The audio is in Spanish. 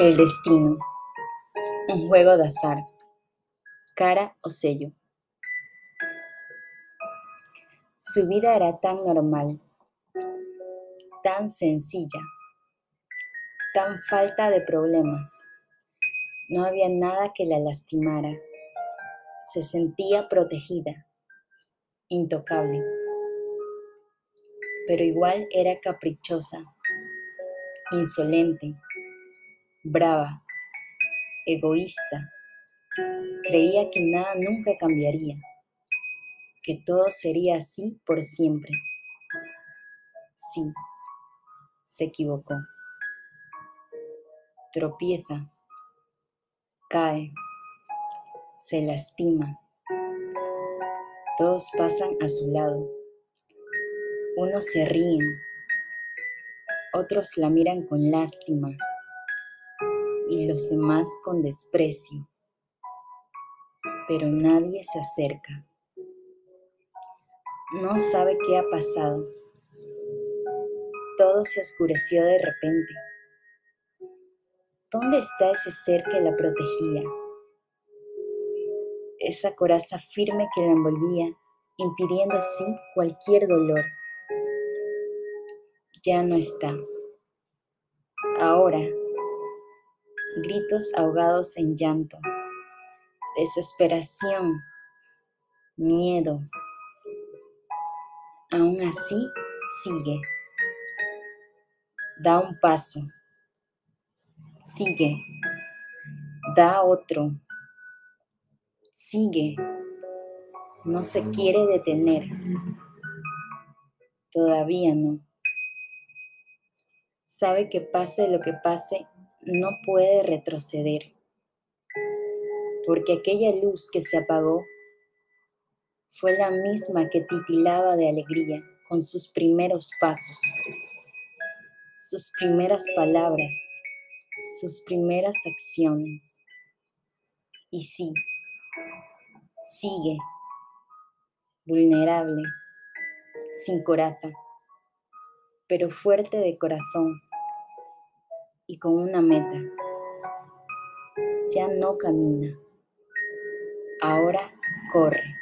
El destino. Un juego de azar. Cara o sello. Su vida era tan normal, tan sencilla, tan falta de problemas. No había nada que la lastimara. Se sentía protegida, intocable. Pero igual era caprichosa, insolente brava, egoísta. Creía que nada nunca cambiaría, que todo sería así por siempre. Sí, se equivocó. Tropieza, cae, se lastima. Todos pasan a su lado. Unos se ríen, otros la miran con lástima y los demás con desprecio, pero nadie se acerca. No sabe qué ha pasado. Todo se oscureció de repente. ¿Dónde está ese ser que la protegía? Esa coraza firme que la envolvía, impidiendo así cualquier dolor. Ya no está. Ahora gritos ahogados en llanto, desesperación, miedo. Aún así, sigue. Da un paso. Sigue. Da otro. Sigue. No se quiere detener. Todavía no. Sabe que pase lo que pase, no puede retroceder, porque aquella luz que se apagó fue la misma que titilaba de alegría con sus primeros pasos, sus primeras palabras, sus primeras acciones. Y sí, sigue, vulnerable, sin coraza, pero fuerte de corazón y con una meta. Ya no camina, ahora corre.